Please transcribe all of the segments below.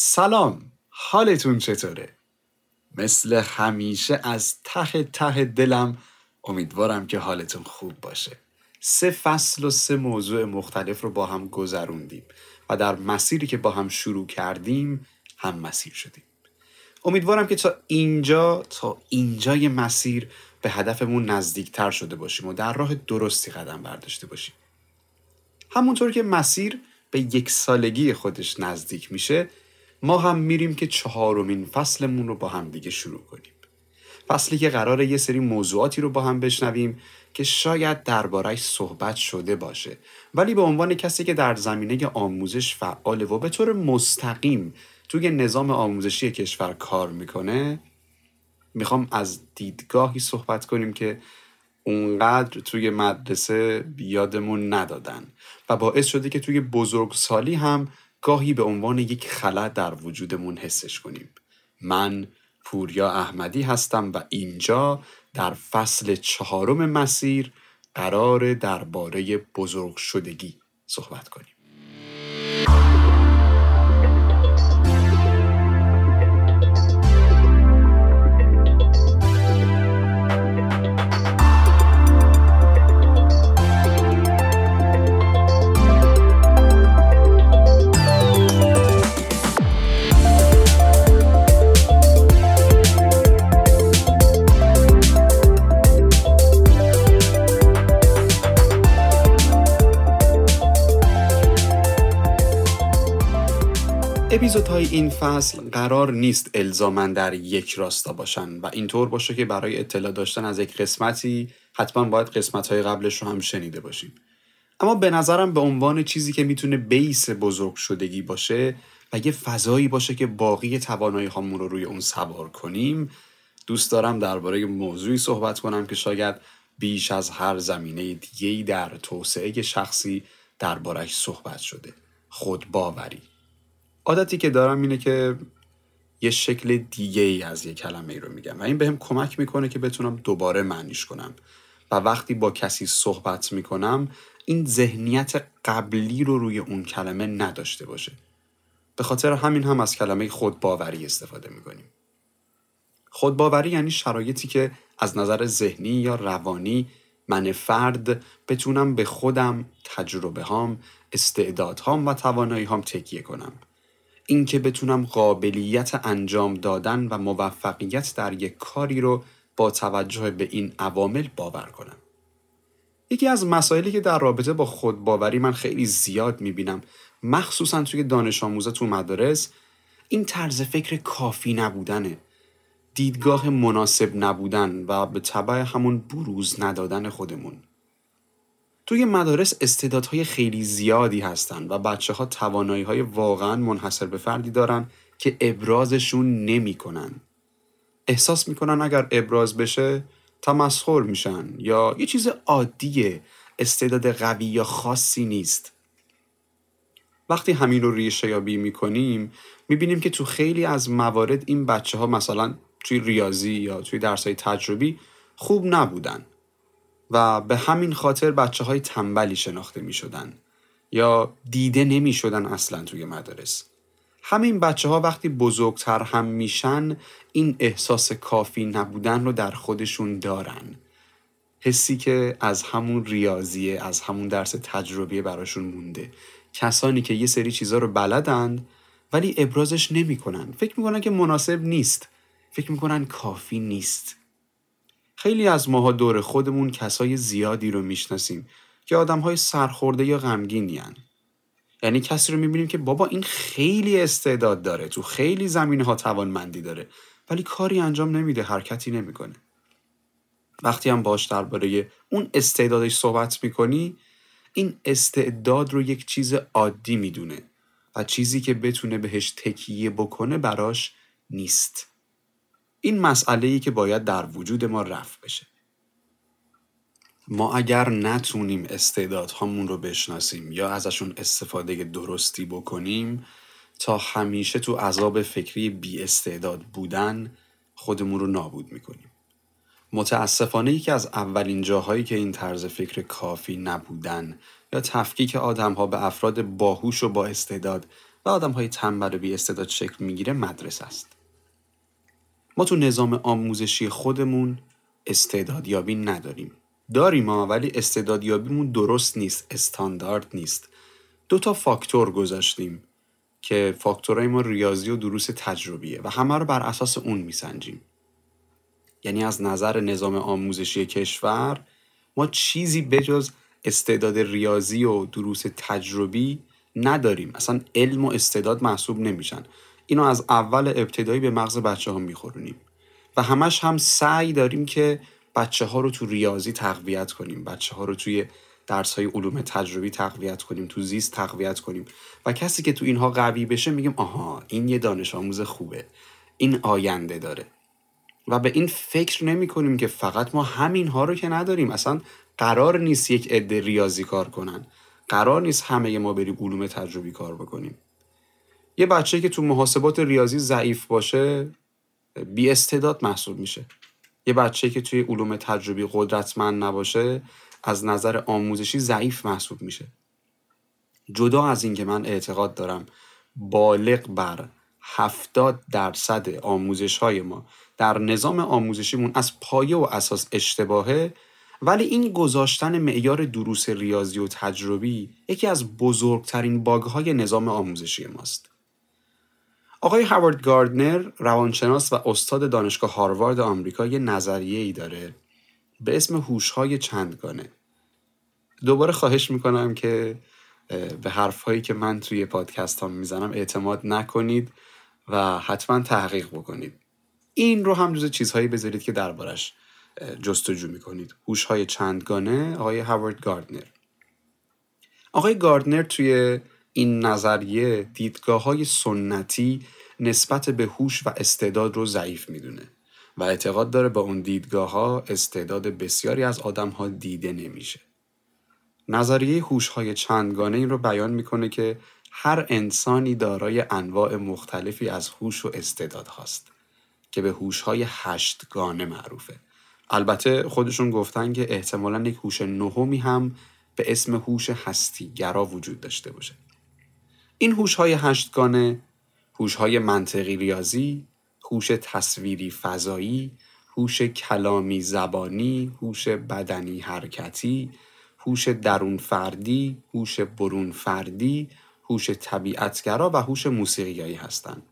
سلام حالتون چطوره؟ مثل همیشه از ته ته دلم امیدوارم که حالتون خوب باشه. سه فصل و سه موضوع مختلف رو با هم گذروندیم و در مسیری که با هم شروع کردیم هم مسیر شدیم. امیدوارم که تا اینجا تا اینجای مسیر به هدفمون نزدیکتر شده باشیم و در راه درستی قدم برداشته باشیم. همونطور که مسیر به یک سالگی خودش نزدیک میشه ما هم میریم که چهارمین فصلمون رو با هم دیگه شروع کنیم. فصلی که قراره یه سری موضوعاتی رو با هم بشنویم که شاید دربارهش صحبت شده باشه. ولی به عنوان کسی که در زمینه آموزش فعاله و به طور مستقیم توی نظام آموزشی کشور کار می‌کنه می‌خوام از دیدگاهی صحبت کنیم که اونقدر توی مدرسه یادمون ندادن. و باعث شده که توی بزرگسالی هم گاهی به عنوان یک خلا در وجودمون حسش کنیم. من پوریا احمدی هستم و اینجا در فصل چهارم مسیر قرار درباره بزرگ شدگی صحبت کنیم. اپیزودهای این فصل قرار نیست الزامن در یک راستا باشن و اینطور باشه که برای اطلاع داشتن از یک قسمتی حتما باید قسمتهای قبلش رو هم شنیده باشیم. اما به نظرم به عنوان چیزی که می‌تونه بیس بزرگ شدگی باشه و یه فضایی باشه که باقی توانایی هامون رو روی اون سوار کنیم دوست دارم درباره موضوعی صحبت کنم که شاید بیش از هر زمینه دیگهی در توسعه شخصی دربارش صحبت شده. خودباوری. عادتی که دارم اینه که یه شکل دیگه ای از یه کلمه ای رو میگم و این بهم کمک می‌کنه که بتونم دوباره معنیش کنم. و وقتی با کسی صحبت می‌کنم این ذهنیت قبلی رو روی اون کلمه نداشته باشه. به خاطر همین هم از کلمه خودباوری استفاده می‌کنیم. خودباوری یعنی شرایطی که از نظر ذهنی یا روانی من فرد بتونم به خودم تجربه هام استعدادهام و توانایی هام تکیه کنم. اینکه بتونم قابلیت انجام دادن و موفقیت در یک کاری رو با توجه به این عوامل باور کنم. یکی از مسائلی که در رابطه با خودباوری من خیلی زیاد می‌بینم مخصوصا توی دانش آموزا تو مدارس این طرز فکر کافی نبودنه دیدگاه مناسب نبودن و به طبع همون بروز ندادن خودمون توی مدارس استعدادهای خیلی زیادی هستن و بچه ها توانایی های واقعا منحصر به فردی دارن که ابرازشون نمی‌کنن. احساس می‌کنن اگر ابراز بشه تمسخر میشن یا یه چیز عادیه استعداد قوی یا خاصی نیست. وقتی همین رو ریشه یابی می‌کنیم می‌بینیم که تو خیلی از موارد این بچه ها مثلا توی ریاضی یا توی درس های تجربی خوب نبودن و به همین خاطر بچه های تنبلی شناخته می شدن یا دیده نمی شدن اصلا توی مدارس. همین بچه ها وقتی بزرگتر هم میشن این احساس کافی نبودن رو در خودشون دارن. حسی که از همون ریاضیه از همون درس تجربی براشون مونده. کسانی که یه سری چیزا رو بلدند ولی ابرازش نمی‌کنن. فکر می‌کنن که مناسب نیست. فکر می‌کنن کافی نیست. خیلی از ماها دور خودمون کسای زیادی رو می‌شناسیم که آدم های سرخورده یا غمگینی یعنی کسی رو می‌بینیم که بابا این خیلی استعداد داره تو خیلی زمینه ها توانمندی داره ولی کاری انجام نمیده حرکتی نمی‌کنه. وقتی هم باش درباره اون استعدادش صحبت می‌کنی این استعداد رو یک چیز عادی می‌دونه و چیزی که بتونه بهش تکیه بکنه براش نیست. این مسئله ای که باید در وجود ما رفت بشه. ما اگر نتونیم استعدادهامون رو بشناسیم یا ازشون استفاده درستی بکنیم تا همیشه تو عذاب فکری بی استعداد بودن خودمون رو نابود می‌کنیم. متاسفانه یکی از اولین جاهایی که این طرز فکر کافی نبودن یا تفکیک آدم ها به افراد باهوش و با استعداد و آدم های تنبل و بی استعداد شکل می‌گیره مدرسه است. ما تو نظام آموزشی خودمون استعدادیابی نداریم. داریم ما ولی استعدادیابیمون درست نیست استاندارد نیست. دو تا فاکتور گذاشتیم که فاکتورهای ما ریاضی و دروس تجربیه و همه رو بر اساس اون میسنجیم. یعنی از نظر نظام آموزشی کشور ما چیزی بجز استعداد ریاضی و دروس تجربی نداریم. اصلا علم و استعداد محسوب نمیشن. اینو از اول ابتدایی به مغز بچه ها میخورونیم. و همش هم سعی داریم که بچه ها رو تو ریاضی تقویت کنیم بچه ها رو توی درس های علوم تجربی تقویت کنیم تو زیست تقویت کنیم. و کسی که تو اینها قوی بشه میگیم آها این یه دانش آموز خوبه. این آینده داره. و به این فکر نمی کنیم که فقط ما همین ها رو که نداریم. اصلا قرار نیست یک عده ریاضی کار کنن. قرار نیست همه ما بریم علوم تجربی کار بکنیم. یه بچه که تو محاسبات ریاضی ضعیف باشه بی استعداد محسوب میشه یه بچه که توی علوم تجربی قدرتمند نباشه از نظر آموزشی ضعیف محسوب میشه جدا از اینکه من اعتقاد دارم بالغ بر هفتاد درصد آموزش های ما در نظام آموزشیمون از پایه و اساس اشتباهه ولی این گذاشتن معیار دروس ریاضی و تجربی یکی از بزرگترین باگ های نظام آموزشی ماست. آقای هاوارد گاردنر روانشناس و استاد دانشگاه هاروارد آمریکا یه نظریه ای داره به اسم هوش‌های چندگانه. دوباره خواهش می‌کنم که به حرفهایی که من توی پادکست ها می‌زنم اعتماد نکنید و حتما تحقیق بکنید. این رو هم جز چیزهایی بذارید که دربارش جستجو می‌کنید هوش‌های چندگانه آقای هاوارد گاردنر آقای گاردنر توی این نظریه دیدگاه های سنتی نسبت به هوش و استعداد رو ضعیف می‌دونه و اعتقاد داره با اون دیدگاه ها استعداد بسیاری از آدم ها دیده نمیشه. نظریه هوش های چندگانه این رو بیان می‌کنه که هر انسانی دارای انواع مختلفی از هوش و استعداد هاست که به هوش های هشتگانه معروفه. البته خودشون گفتن که احتمالا یک هوش نهمی هم به اسم هوش هستیگرا وجود داشته باشه. این هوش های هشتگانه هوش های منطقی ریاضی، هوش تصویری فضایی، هوش کلامی زبانی، هوش بدنی حرکتی، هوش درون فردی، هوش برون فردی، هوش طبیعتگرا و هوش موسیقیایی هستند.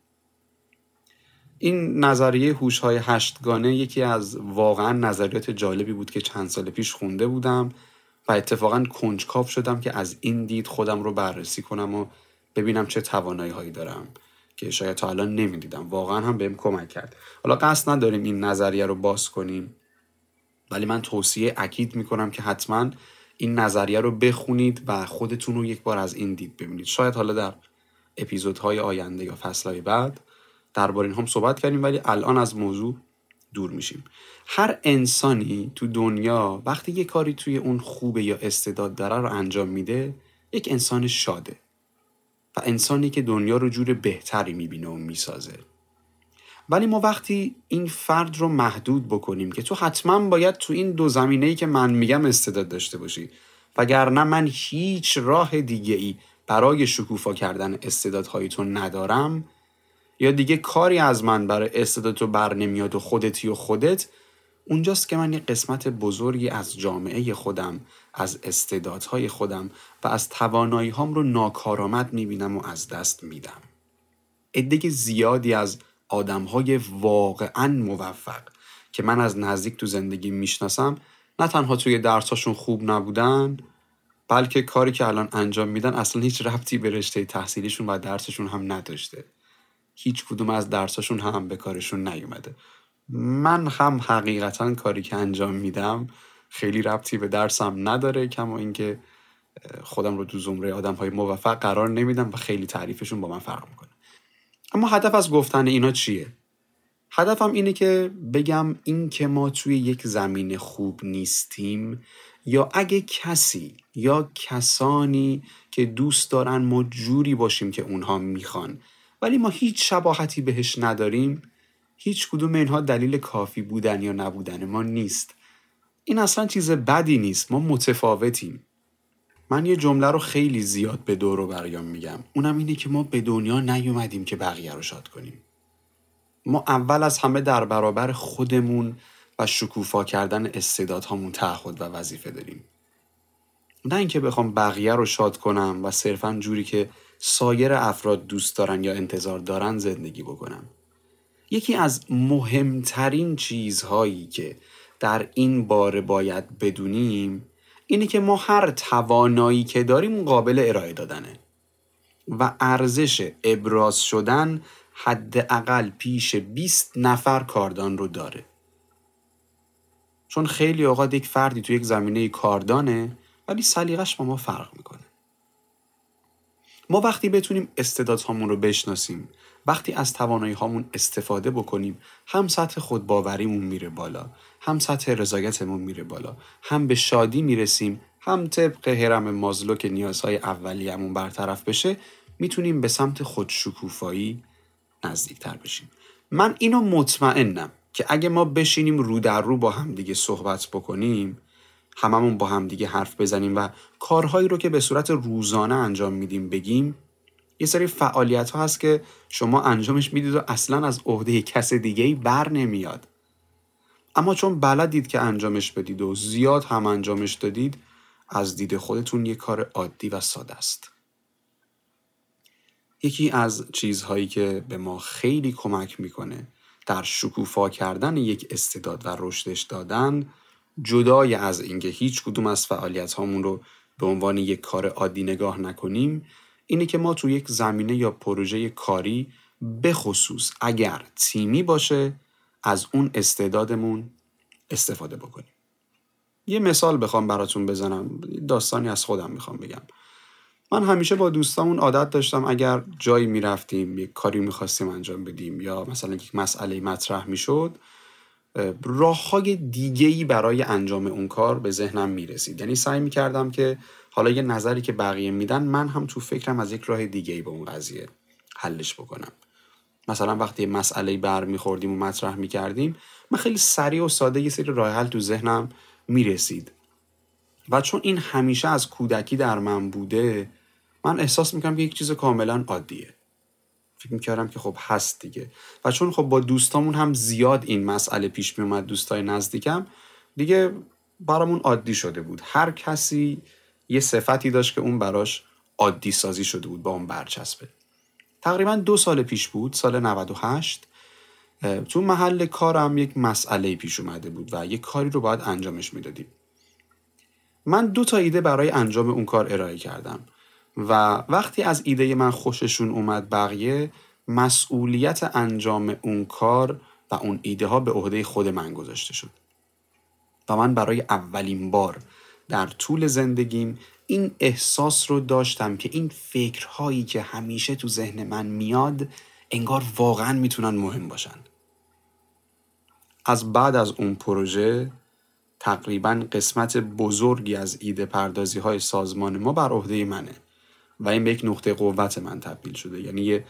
این نظریه هوش های هشتگانه یکی از واقعا نظریات جالبی بود که چند سال پیش خونده بودم و اتفاقا کنجکاو شدم که از این دید خودم رو بررسی کنم و ببینم چه توانایی هایی دارم که شاید تا الان نمی‌دیدم. واقعا هم بهم کمک کرد. حالا قصد نداریم این نظریه رو باز کنیم. ولی من توصیه اکید می‌کنم که حتما این نظریه رو بخونید و خودتون رو یک بار از این دید ببینید. شاید حالا در اپیزودهای آینده یا فصلهای بعد درباره این هم صحبت کردیم ولی الان از موضوع دور میشیم. هر انسانی تو دنیا وقتی یه کاری توی اون خوبه یا استعداد داره رو انجام میده یک انسان شاده. و انسانی که دنیا رو جور بهتری می‌بینه و می‌سازه. ولی ما وقتی این فرد رو محدود بکنیم که تو حتما باید تو این دو زمینه ای که من میگم استعداد داشته باشی وگرنه من هیچ راه دیگه ای برای شکوفا کردن استعدادهای تو ندارم یا دیگه کاری از من برای استعداد تو بر نمیاد و خودتی و خودت اونجاست که من یه قسمت بزرگی از جامعه خودم از استعدادهای خودم و از توانایی هام رو ناکارآمد می‌بینم و از دست میدم. عده زیادی از آدم های واقعا موفق که من از نزدیک تو زندگی می‌شناسم نه تنها توی درساشون خوب نبودن بلکه کاری که الان انجام میدن اصلا هیچ ربطی به رشته تحصیلیشون و درسشون هم نداشته. هیچ کدوم از درساشون هم به کارشون نیومده. من هم حقیقتا کاری که انجام میدم خیلی ربطی به درسم نداره کما اینکه خودم رو تو زمره آدم های موفق قرار نمیدم و خیلی تعریفشون با من فرق می‌کنه. اما هدف از گفتن اینا چیه؟ هدفم اینه که بگم این که ما توی یک زمین خوب نیستیم یا اگه کسی یا کسانی که دوست دارن ما جوری باشیم که اونها می‌خوان ولی ما هیچ شباهتی بهش نداریم هیچ کدوم اینها دلیل کافی بودن یا نبودن ما نیست. این اصلا چیز بدی نیست. ما متفاوتیم. من یه جمله رو خیلی زیاد به دور و بریان میگم. اونم اینه که ما به دنیا نیومدیم که بقیه رو شاد کنیم. ما اول از همه در برابر خودمون و شکوفا کردن استعدادهامون تعهد و وظیفه داریم. نه اینکه بخوام بقیه رو شاد کنم و صرفا جوری که سایر افراد دوست دارن یا انتظار دارن زندگی بکنم. یکی از مهمترین چیزهایی که در این باره باید بدونیم اینه که ما هر توانایی که داریم قابل ارائه دادنه و ارزش ابراز شدن حداقل پیش 20 نفر کاردان رو داره. چون خیلی اوقات یک فردی تو یک زمینه کاردانه ولی سلیقش با ما فرق می‌کنه. ما وقتی بتونیم استعدادهامون رو بشناسیم وقتی از توانایی هامون استفاده بکنیم هم سطح خودباوریمون میره بالا هم سطح رضایتمون میره بالا هم به شادی می‌رسیم هم طبق هرم مازلو که نیازهای اولیه‌مون برطرف بشه می‌تونیم به سمت خودشکوفایی نزدیکتر بشیم. من اینو مطمئنم که اگه ما بشینیم رو در رو با هم دیگه صحبت بکنیم هممون با هم دیگه حرف بزنیم و کارهایی رو که به صورت روزانه انجام میدیم بگیم یه سری فعالیت ها هست که شما انجامش می‌دید و اصلا از عهده کس دیگه ای بر نمیاد. اما چون بلدید که انجامش بدید و زیاد هم انجامش دادید از دید خودتون یه کار عادی و ساده است. یکی از چیزهایی که به ما خیلی کمک می‌کنه در شکوفا کردن یک استعداد و رشدش دادن جدای از اینکه هیچ کدوم از فعالیت هامون رو به عنوان یک کار عادی نگاه نکنیم اینه که ما تو یک زمینه یا پروژه کاری بخصوص اگر تیمی باشه از اون استعدادمون استفاده بکنیم. یه مثال بخوام براتون بزنم. داستانی از خودم می‌خوام بگم. من همیشه با دوستامون عادت داشتم اگر جایی می‌رفتیم یک کاری می‌خواستیم انجام بدیم یا مثلا یک مسئله مطرح می‌شد راه های دیگه ای برای انجام اون کار به ذهنم می‌رسید. یعنی سعی می‌کردم که حالا یه نظری که بقیه میدن من هم تو فکرم از یک راه دیگه ای به اون قضیه حلش بکنم. مثلا وقتی مسئله بر میخوردیم و مطرح می‌کردیم من خیلی سریع و ساده یه سری راه حل تو ذهنم می‌رسید. و چون این همیشه از کودکی در من بوده من احساس می‌کنم که یک چیز کاملا عادیه. فکر می‌کردم که خب هست دیگه. و چون خب با دوستامون هم زیاد این مسئله پیش میومد دوستای نزدیکم دیگه برامون عادی شده بود. هر کسی یه صفتی داشت که اون براش عادی سازی شده بود با اون برچسبه. تقریبا دو سال پیش بود سال 98 تو محل کارم یک مسئله پیش اومده بود و یک کاری رو باید انجامش می‌دادیم. من دو تا ایده برای انجام اون کار ارائه کردم و وقتی از ایده من خوششون اومد بقیه مسئولیت انجام اون کار و اون ایده ها به عهده خود من گذاشته شد. و من برای اولین بار در طول زندگیم این احساس رو داشتم که این فکرهایی که همیشه تو ذهن من میاد انگار واقعا می‌تونن مهم باشن. از بعد از اون پروژه تقریبا قسمت بزرگی از ایده پردازی های سازمان ما بر عهده منه و این به یک نقطه قوت من تبدیل شده. یعنی یه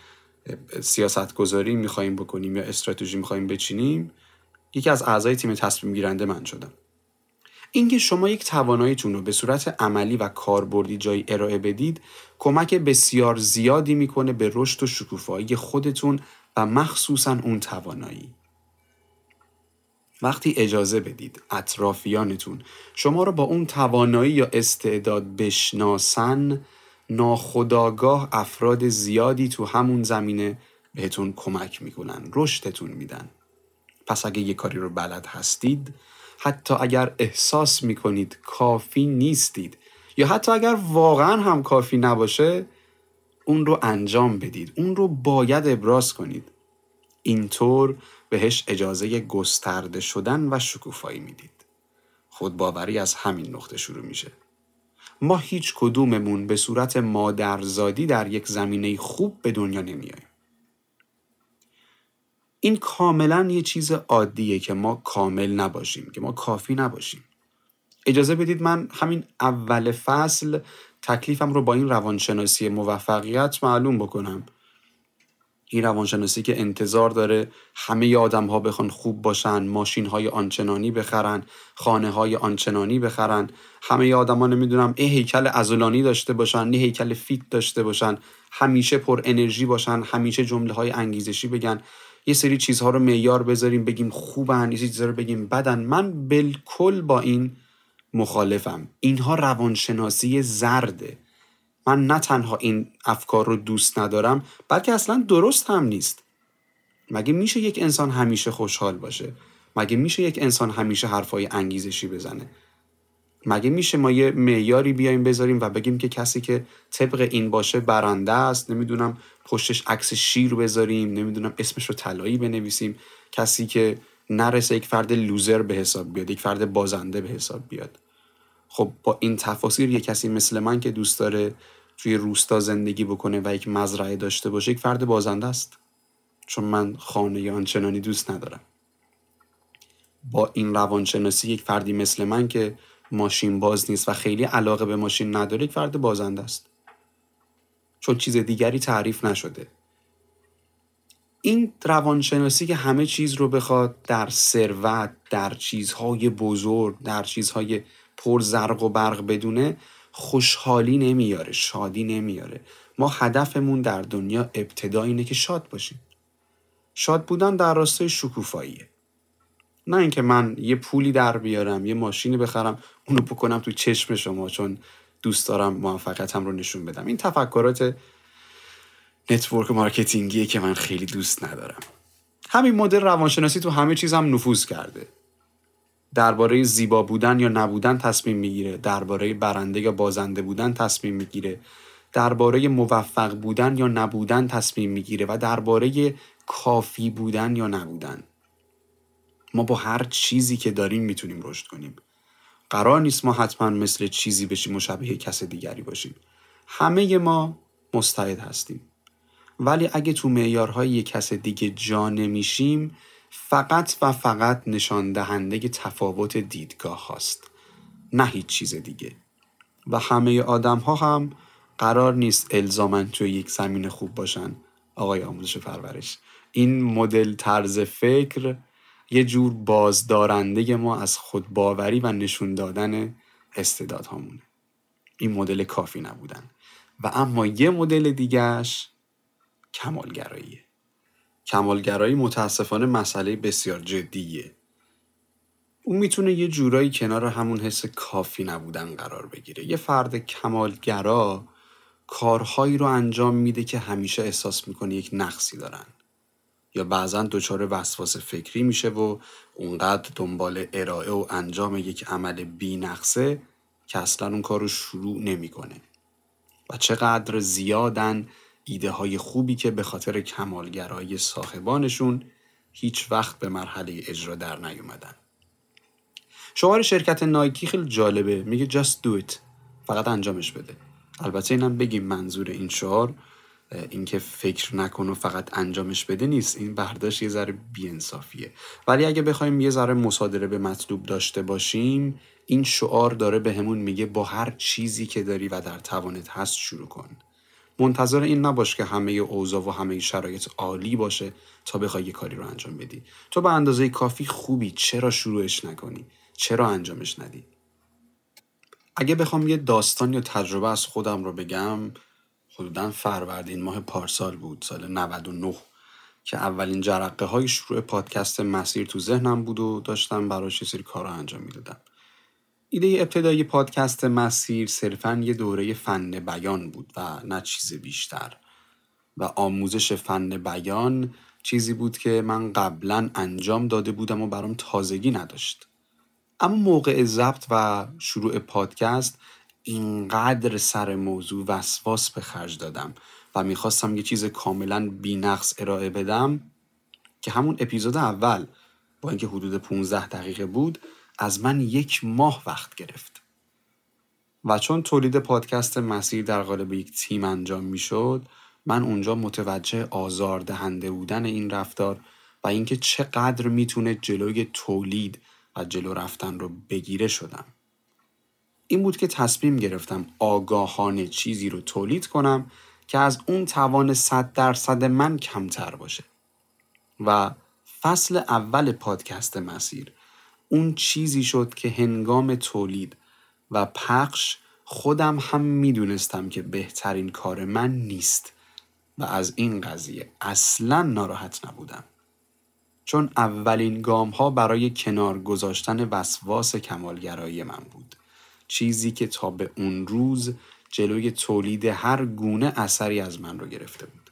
سیاست گذاری می‌خوایم بکنیم یا استراتژی می‌خوایم بچینیم یکی از اعضای تیم تصمیم گیرنده من شدم. اینکه شما یک تواناییتون رو به صورت عملی و کاربردی جایی ارائه بدید کمک بسیار زیادی می‌کنه به رشد و شکوفایی خودتون و مخصوصا اون توانایی. وقتی اجازه بدید اطرافیانتون شما رو با اون توانایی یا استعداد بشناسن ناخداگاه افراد زیادی تو همون زمینه بهتون کمک می‌کنن رشدتون میدن. پس اگه یه کاری رو بلد هستید حتی اگر احساس می‌کنید کافی نیستید یا حتی اگر واقعا هم کافی نباشه اون رو انجام بدید. اون رو باید ابراز کنید. اینطور بهش اجازه گسترده شدن و شکوفایی می‌دید. خودباوری از همین نقطه شروع میشه. ما هیچ کدوممون به صورت مادرزادی در یک زمینه خوب به دنیا نمیاییم این کاملا یه چیز عادیه که ما کامل نباشیم که ما کافی نباشیم. اجازه بدید من همین اول فصل تکلیفم رو با این روانشناسی موفقیت معلوم بکنم. این روانشناسی که انتظار داره همه آدم ها بخوان خوب باشن ماشین های آنچنانی بخرن خانه های آنچنانی بخرن. همه آدم ها نمی‌دونم ای هیکل ازولانی داشته باشن یه هیکل فیت داشته باشن. همیشه پر انرژی باشن همیشه جمله های انگیزشی بگن. یه سری چیزها رو معیار بذاریم بگیم خوبن یه چیزها رو بگیم بدن. من بالکل با این مخالفم. اینها روانشناسی زرده. من نه تنها این افکار رو دوست ندارم بلکه اصلا درست هم نیست. مگه میشه یک انسان همیشه خوشحال باشه؟ مگه میشه یک انسان همیشه حرفای انگیزشی بزنه؟ مگه میشه ما یه معیاری بیایم بذاریم و بگیم که کسی که طبق این باشه برنده است؟ نمی‌دونم پشتش عکس شیر بذاریم نمی‌دونم اسمش رو طلایی بنویسیم. کسی که نرسه یک فرد لوزر به حساب بیاد یک فرد بازنده به حساب بیاد. خب با این تفاصیل یه کسی مثل من که دوست داره توی روستا زندگی بکنه و یک مزرعه داشته باشه یک فرد بازنده است. چون من خانه آنچنانی دوست ندارم. با این روانشناسی یک فردی مثل من که ماشین باز نیست و خیلی علاقه به ماشین نداره یک فرد بازنده است. چون چیز دیگری تعریف نشده. این روانشناسی که همه چیز رو بخواد در ثروت در چیزهای بزرگ در چیزهای پر زرق و برق بدونه خوشحالی نمیاره شادی نمیاره. ما هدفمون در دنیا ابتدا اینه که شاد باشیم. شاد بودن در راستای شکوفاییه. نه اینکه من یه پولی در بیارم یه ماشینی بخرم اونو بکنم تو چشم شما چون دوست دارم موفقیتم رو نشون بدم. این تفکرات network marketing یه که من خیلی دوست ندارم. همین مدل روانشناسی تو همه چیزم نفوذ کرده. درباره زیبا بودن یا نبودن تصمیم می‌گیره. درباره برنده یا بازنده بودن تصمیم می‌گیره. درباره موفق بودن یا نبودن تصمیم می‌گیره. و درباره کافی بودن یا نبودن. ما با هر چیزی که داریم می‌تونیم رشد کنیم. قرار نیست ما حتما مثل چیزی بشیم مشابه کس دیگری باشیم. همه ما مستعد هستیم. ولی اگه تو معیارهای یک کس دیگه جا نمیشیم فقط و فقط نشان دهنده تفاوت دیدگاه هاست. نه هیچ چیز دیگه. و همه آدم ها هم قرار نیست الزامن توی یک زمین خوب باشن. آقای آموزش پرورش این مدل طرز فکر یه جور بازدارنده ما از خودباوری و نشون دادن استعدادهامونه. این مدل کافی نبودن. و اما یه مدل دیگهش کمالگراییه. کمالگرایی متاسفانه مسئله بسیار جدیه. اون می‌تونه یه جورایی کنار همون حس کافی نبودن قرار بگیره. یه فرد کمالگرا کارهایی رو انجام میده که همیشه احساس می‌کنه یک نقصی دارن. یا بعضا دچار وسواس فکری میشه و اونقدر دنبال ارائه و انجام یک عمل بی نقصه که اصلا اون کار رو شروع نمی‌کنه. و چقدر زیادن ایده های خوبی که به خاطر کمالگرایی صاحبانشون هیچ وقت به مرحله اجرا در نیومدن. شعار شرکت نایکی خیلی جالبه. میگه just do it. فقط انجامش بده. البته اینم بگیم منظور این شعار اینکه فکر نکن و فقط انجامش بده نیست. این برداشت یه ذره بیانصافیه. ولی اگه بخوایم یه ذره مصادره به مطلوب داشته باشیم این شعار داره بهمون به میگه با هر چیزی که داری و در توانت هست شروع کن. منتظر این نباش که همه اوضاع و همه شرایط عالی باشه تا بخوای یه کاری رو انجام بدی. تو به اندازه کافی خوبی چرا شروعش نکنی؟ چرا انجامش ندی؟ اگه بخوام یه داستان یا تجربه از خودم رو بگم حدودا فروردین ماه پارسال بود سال 99 که اولین جرقه های شروع پادکست مسیر تو ذهنم بود و داشتم براش یه سری کار انجام می‌دادم. ایده ابتدایی پادکست مسیر صرفا یه دوره فن بیان بود و نه چیز بیشتر. و آموزش فن بیان چیزی بود که من قبلا انجام داده بودم و برام تازگی نداشت. اما موقع ضبط و شروع پادکست اینقدر سر موضوع وسواس به خرج دادم و می‌خواستم یه چیز کاملا بینقص ارائه بدم که همون اپیزود اول با اینکه حدود 15 دقیقه بود از من یک ماه وقت گرفت. و چون تولید پادکست مسیر در قالب یک تیم انجام می‌شد من اونجا متوجه آزار دهنده بودن این رفتار و اینکه چقدر می‌تونه جلوی تولید و جلو رفتن رو بگیره شدم. این بود که تصمیم گرفتم آگاهانه چیزی رو تولید کنم که از اون توان صد درصد من کمتر باشه. و فصل اول پادکست مسیر اون چیزی شد که هنگام تولید و پخش خودم هم می‌دونستم که بهترین کار من نیست و از این قضیه اصلا ناراحت نبودم. چون اولین گام ها برای کنار گذاشتن وسواس کمالگرایی من بود. چیزی که تا به اون روز جلوی تولید هر گونه اثری از من رو گرفته بود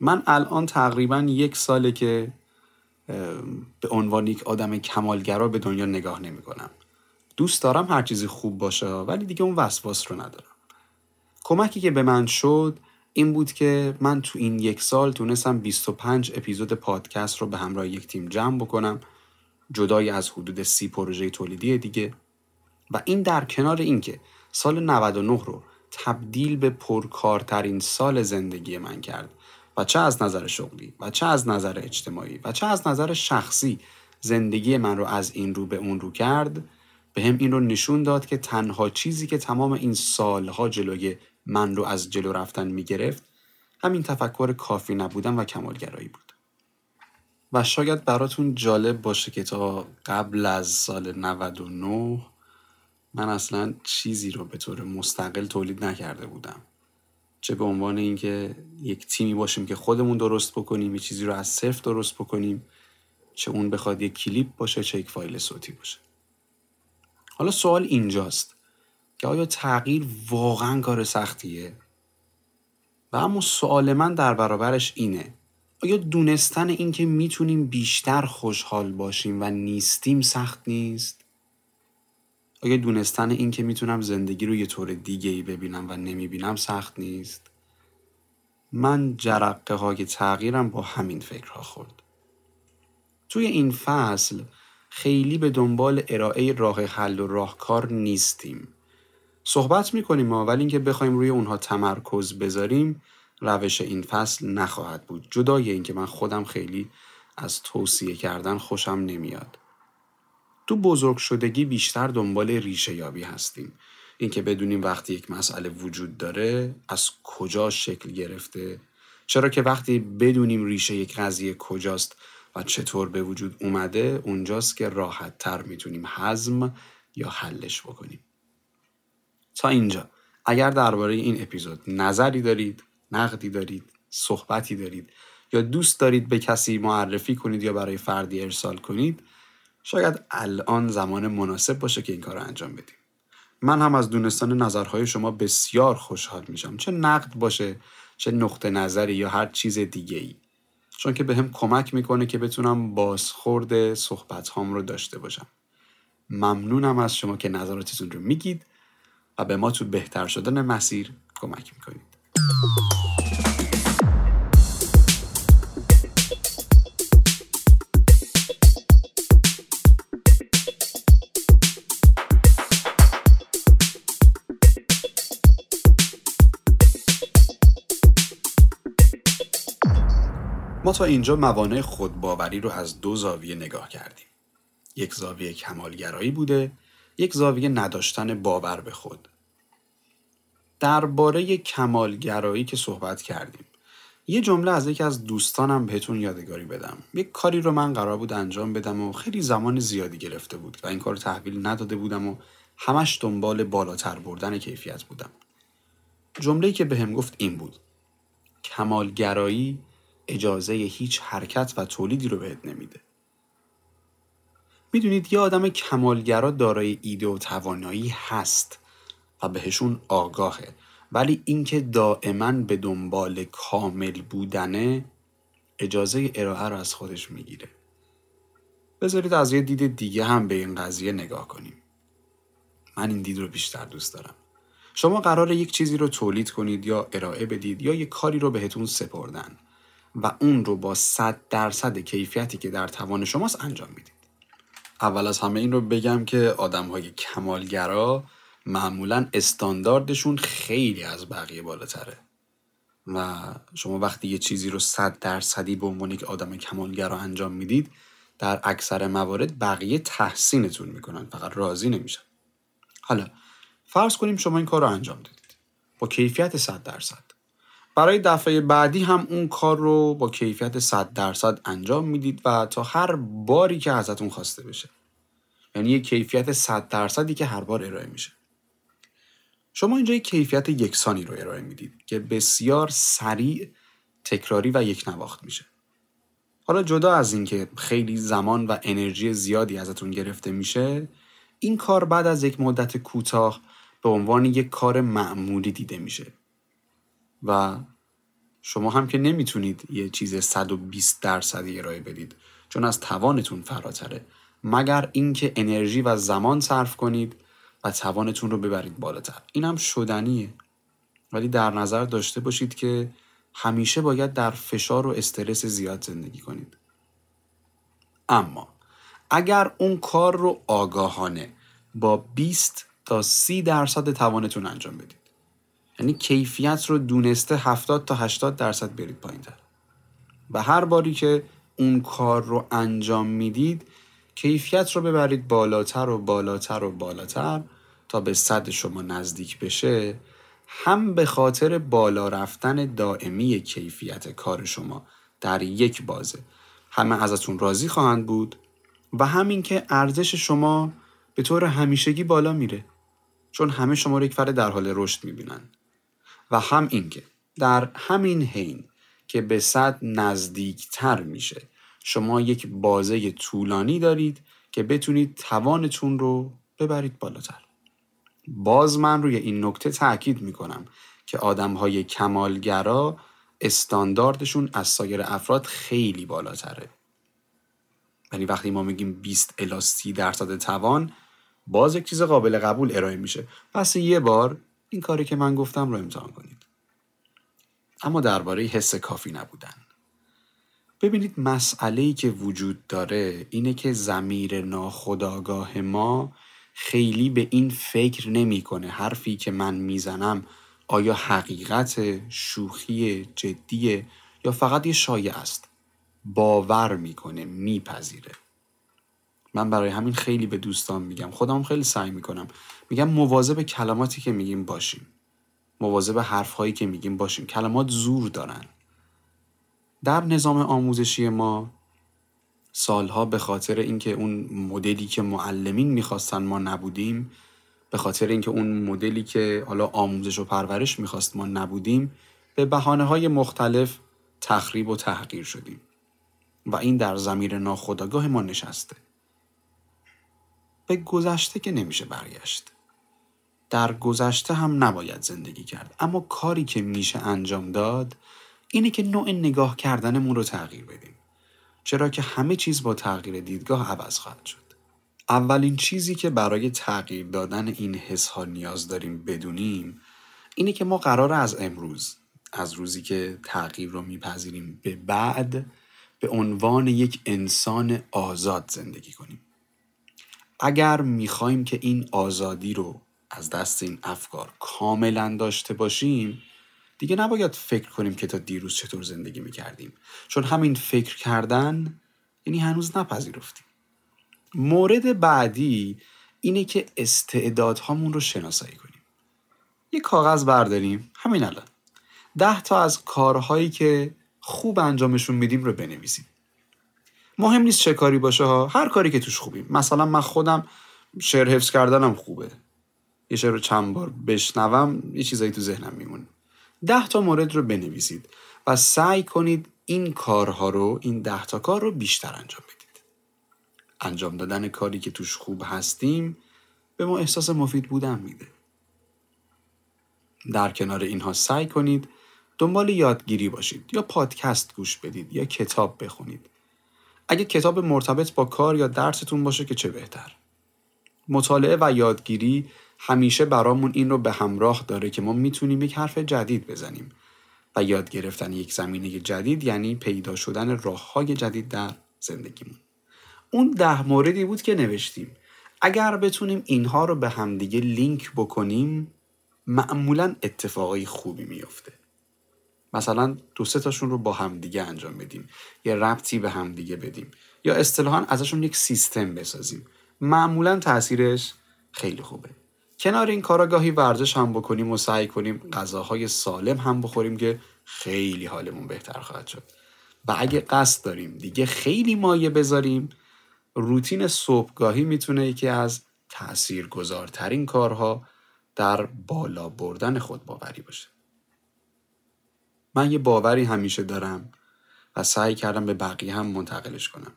من الان تقریبا یک ساله که به عنوان یک آدم کمالگرا به دنیا نگاه نمی کنم. دوست دارم هر چیزی خوب باشه ولی دیگه اون وسواس رو ندارم. کمکی که به من شد این بود که من تو این یک سال تونستم 25 اپیزود پادکست رو به همراه یک تیم جمع بکنم جدای از حدود سی پروژه تولیدی دیگه و این در کنار اینکه سال 99 رو تبدیل به پرکارترین سال زندگی من کرد و چه از نظر شغلی و چه از نظر اجتماعی و چه از نظر شخصی زندگی من رو از این رو به اون رو کرد به هم این رو نشون داد که تنها چیزی که تمام این سالها جلوی من رو از جلو رفتن می‌گرفت همین تفکر کافی نبودن و کمالگرایی بود. و شاید براتون جالب باشه که تا قبل از سال 99 من اصلا چیزی رو به طور مستقل تولید نکرده بودم. چه به عنوان اینکه یک تیمی باشیم که خودمون درست بکنیم یه چیزی رو از صفر درست بکنیم چه اون بخواد یک کلیپ باشه چه یک فایل صوتی باشه. حالا سوال اینجاست که آیا تغییر واقعا کار سختیه؟ و اما سوال من در برابرش اینه آیا دونستن اینکه می‌تونیم بیشتر خوشحال باشیم و نیستیم سخت نیست؟ آیا دونستن این که می‌تونم زندگی رو یه طور دیگه ای ببینم و نمی‌بینم سخت نیست؟ من جرقه های تغییرم با همین فکرها خورد. توی این فصل خیلی به دنبال ارائه راه حل و راهکار نیستیم. صحبت می‌کنیم ولی اینکه بخوایم روی اونها تمرکز بذاریم روش این فصل نخواهد بود. جدای اینکه من خودم خیلی از توصیه کردن خوشم نمیاد. تو بزرگ شدگی بیشتر دنبال ریشه یابی هستیم. اینکه بدونیم وقتی یک مسئله وجود داره از کجا شکل گرفته؟ چرا که وقتی بدونیم ریشه یک قضیه کجاست و چطور به وجود اومده اونجاست که راحت تر می‌تونیم حزم یا حلش بکنیم. تا اینجا. اگر درباره این اپیزود نظری دارید نقدی دارید صحبتی دارید یا دوست دارید به کسی معرفی کنید یا برای فردی ارسال کنید شاید الان زمان مناسب باشه که این کار رو انجام بدیم. من هم از دونستان نظرهای شما بسیار خوشحال میشم. چه نقد باشه چه نقطه نظری یا هر چیز دیگه ای چون که به هم کمک می‌کنه که بتونم بازخورد صحبت هام رو داشته باشم. ممنونم از شما که نظراتتون رو میگید و به ما تو بهتر شدن مسیر کمک می‌کنید. ما تا اینجا موانع خودباوری رو از دو زاویه نگاه کردیم. یک زاویه کمالگرایی بوده، یک زاویه نداشتن باور به خود. درباره کمالگرایی که صحبت کردیم. یه جمله از یکی از دوستانم بهتون یادگاری بدم. یک کاری رو من قرار بود انجام بدم و خیلی زمان زیادی گرفته بود و این کار تحویل نداده بودم و همش دنبال بالاتر بردن کیفیت بودم. جمله‌ای که بهم گفت این بود. کمالگرایی اجازه هیچ حرکت و تولیدی رو بهت نمیده. می‌دونید یه آدم کمالگرا دارای ایده و توانایی هست و بهشون آگاهه ولی اینکه دائما به دنبال کامل بودنه اجازه ارائه رو از خودش می‌گیره. بذارید از یه دید دیگه هم به این قضیه نگاه کنیم. من این دید رو بیشتر دوست دارم. شما قرار یک چیزی رو تولید کنید یا ارائه بدید یا یک کاری رو بهتون سپردن. و اون رو با 100 درصد کیفیتی که در توان شماست انجام می‌دید. اول از همه این رو بگم که آدم های کمالگرا معمولا استانداردشون خیلی از بقیه بالاتره. و شما وقتی یه چیزی رو 100 درصدی به عنوان یک آدم کمالگرا انجام می‌دید در اکثر موارد بقیه تحسینتون می‌کنن فقط راضی نمیشن. حالا فرض کنیم شما این کار رو انجام دادید. با کیفیت 100 درصد. برای دفعه بعدی هم اون کار رو با کیفیت 100 درصد انجام می‌دید و تا هر باری که ازتون خواسته بشه. یعنی یک کیفیت 100 درصدی که هر بار ارائه میشه. شما اینجا یک کیفیت یکسانی رو ارائه می‌دید که بسیار سریع تکراری و یک نواخت میشه. حالا جدا از اینکه خیلی زمان و انرژی زیادی ازتون گرفته میشه این کار بعد از یک مدت کوتاه به عنوان یک کار معمولی دیده میشه. و شما هم که نمی‌تونید یه چیز 120 درصدی ارائه بدید چون از توانتون فراتره. مگر اینکه انرژی و زمان صرف کنید و توانتون رو ببرید بالاتر. این هم شدنیه. ولی در نظر داشته باشید که همیشه باید در فشار و استرس زیاد زندگی کنید. اما اگر اون کار رو آگاهانه با 20 تا 30 درصد توانتون انجام بدید یعنی کیفیت رو دونسته 70 تا 80 درصد برید پایین تر و هر باری که اون کار رو انجام می‌دید کیفیت رو ببرید بالاتر و بالاتر و بالاتر تا به صد شما نزدیک بشه هم به خاطر بالا رفتن دائمی کیفیت کار شما در یک بازه. همه ازتون راضی خواهند بود و همین که ارزش شما به طور همیشگی بالا میره چون همه شما رو یک فرد در حال رشد می‌بینن. و هم اینکه در همین حین که به صد نزدیکتر میشه شما یک بازه طولانی دارید که بتونید توانتون رو ببرید بالاتر. باز من روی این نکته تاکید می‌کنم که آدم های کمالگرا استانداردشون از سایر افراد خیلی بالاتره. ولی وقتی ما میگیم 20 الی 30 درصد توان باز یک چیز قابل قبول ارائه میشه. پس یه بار این کاری که من گفتم رو امتحان کنید. اما درباره حس کافی نبودن. ببینید مسئله ای که وجود داره اینه که زمیر ناخداگاه ما خیلی به این فکر نمی‌کنه. حرفی که من می‌زنم آیا حقیقت شوخی جدیه یا فقط یه شایع است؟ باور می‌کنه میپذیره. من برای همین خیلی به دوستان میگم. خودم خیلی سعی می‌کنم. میگم مواظب کلماتی که میگیم باشیم. مواظب حرفهایی که میگیم باشیم. کلمات زور دارن. در نظام آموزشی ما سالها به خاطر اینکه اون مدلی که معلمین می‌خواستن ما نبودیم به خاطر اینکه اون مدلی که حالا آموزش و پرورش می‌خواست ما نبودیم به بحانه های مختلف تخریب و تحقیر شدیم. و این در زمیر ناخداگاه ما نشسته. به گذشته که نمیشه برگشت. در گذشته هم نباید زندگی کرد. اما کاری که میشه انجام داد اینه که نوع نگاه کردنمون رو تغییر بدیم. چرا که همه چیز با تغییر دیدگاه عوض خواهد شد. اولین چیزی که برای تغییر دادن این حس ها نیاز داریم بدونیم اینه که ما قرار از امروز از روزی که تغییر رو میپذیریم به بعد به عنوان یک انسان آزاد زندگی کنیم. اگر می‌خوایم که این آزادی رو از دست این افکار کاملا داشته باشیم دیگه نباید فکر کنیم که تا دیروز چطور زندگی می‌کردیم. چون همین فکر کردن یعنی هنوز نپذیرفتیم. مورد بعدی اینه که استعدادهامون رو شناسایی کنیم. یه کاغذ برداریم همین الان. ده تا از کارهایی که خوب انجامشون میدیم رو بنویسیم. مهم نیست چه کاری باشه ها هر کاری که توش خوبیم. مثلا من خودم شعر حفظ کردنم خوبه. یه شعر رو چند بار بشنوم یه چیزایی تو ذهنم میمونه. ده تا مورد رو بنویسید و سعی کنید این کارها رو این ده تا کار رو بیشتر انجام بدید. انجام دادن کاری که توش خوب هستیم به ما احساس مفید بودن میده. در کنار اینها سعی کنید دنبال یادگیری باشید یا پادکست گوش بدید یا کتاب بخونید. اگه کتاب مرتبط با کار یا درستون باشه که چه بهتر؟ مطالعه و یادگیری همیشه برامون این رو به همراه داره که ما می‌تونیم یک حرف جدید بزنیم. و یاد گرفتن یک زمینه جدید یعنی پیدا شدن راه های جدید در زندگیمون. اون ده موردی بود که نوشتیم. اگر بتونیم اینها رو به همدیگه لینک بکنیم معمولا اتفاقای خوبی میفته مثلا دو سه تاشون رو با همدیگه انجام بدیم. یا ربطی به همدیگه بدیم. یا اصطلاحا ازشون یک سیستم بسازیم. معمولا تاثیرش خیلی خوبه. کنار این کارا گاهی ورزش هم بکنیم و سعی کنیم غذاهای سالم هم بخوریم که خیلی حالمون بهتر خواهد شد. و اگه قصد داریم دیگه خیلی مایه بذاریم روتین صبحگاهی می‌تونه یکی از تاثیرگذارترین کارها در بالا بردن خود باوری باشه. من یه باوری همیشه دارم و سعی کردم به بقیه هم منتقلش کنم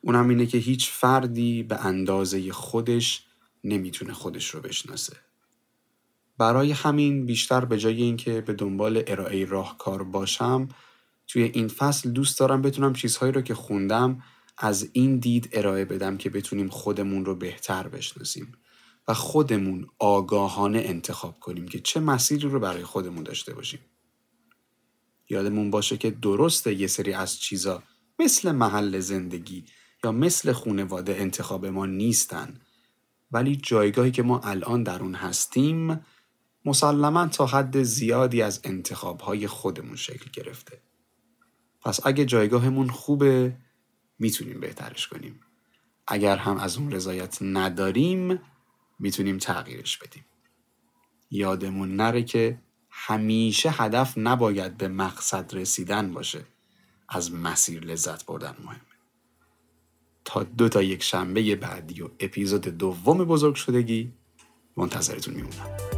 اونم اینه که هیچ فردی به اندازه خودش نمی‌تونه خودش رو بشناسه برای همین بیشتر به جای اینکه به دنبال ارائه راهکار باشم توی این فصل دوست دارم بتونم چیزهایی رو که خوندم از این دید ارائه بدم که بتونیم خودمون رو بهتر بشناسیم و خودمون آگاهانه انتخاب کنیم که چه مسیری رو برای خودمون داشته باشیم. یادمون باشه که درسته یه سری از چیزا مثل محل زندگی یا مثل خونواده انتخاب ما نیستن ولی جایگاهی که ما الان در اون هستیم مسلما تا حد زیادی از انتخابهای خودمون شکل گرفته. پس اگه جایگاهمون خوبه می‌تونیم بهترش کنیم. اگر هم از اون رضایت نداریم می‌تونیم تغییرش بدیم. یادمون نره که همیشه هدف نباید به مقصد رسیدن باشه. از مسیر لذت بردن مهمه. تا دو تا یک شنبه بعدی و اپیزود دوم بزرگ شدگی منتظرتون میمونم.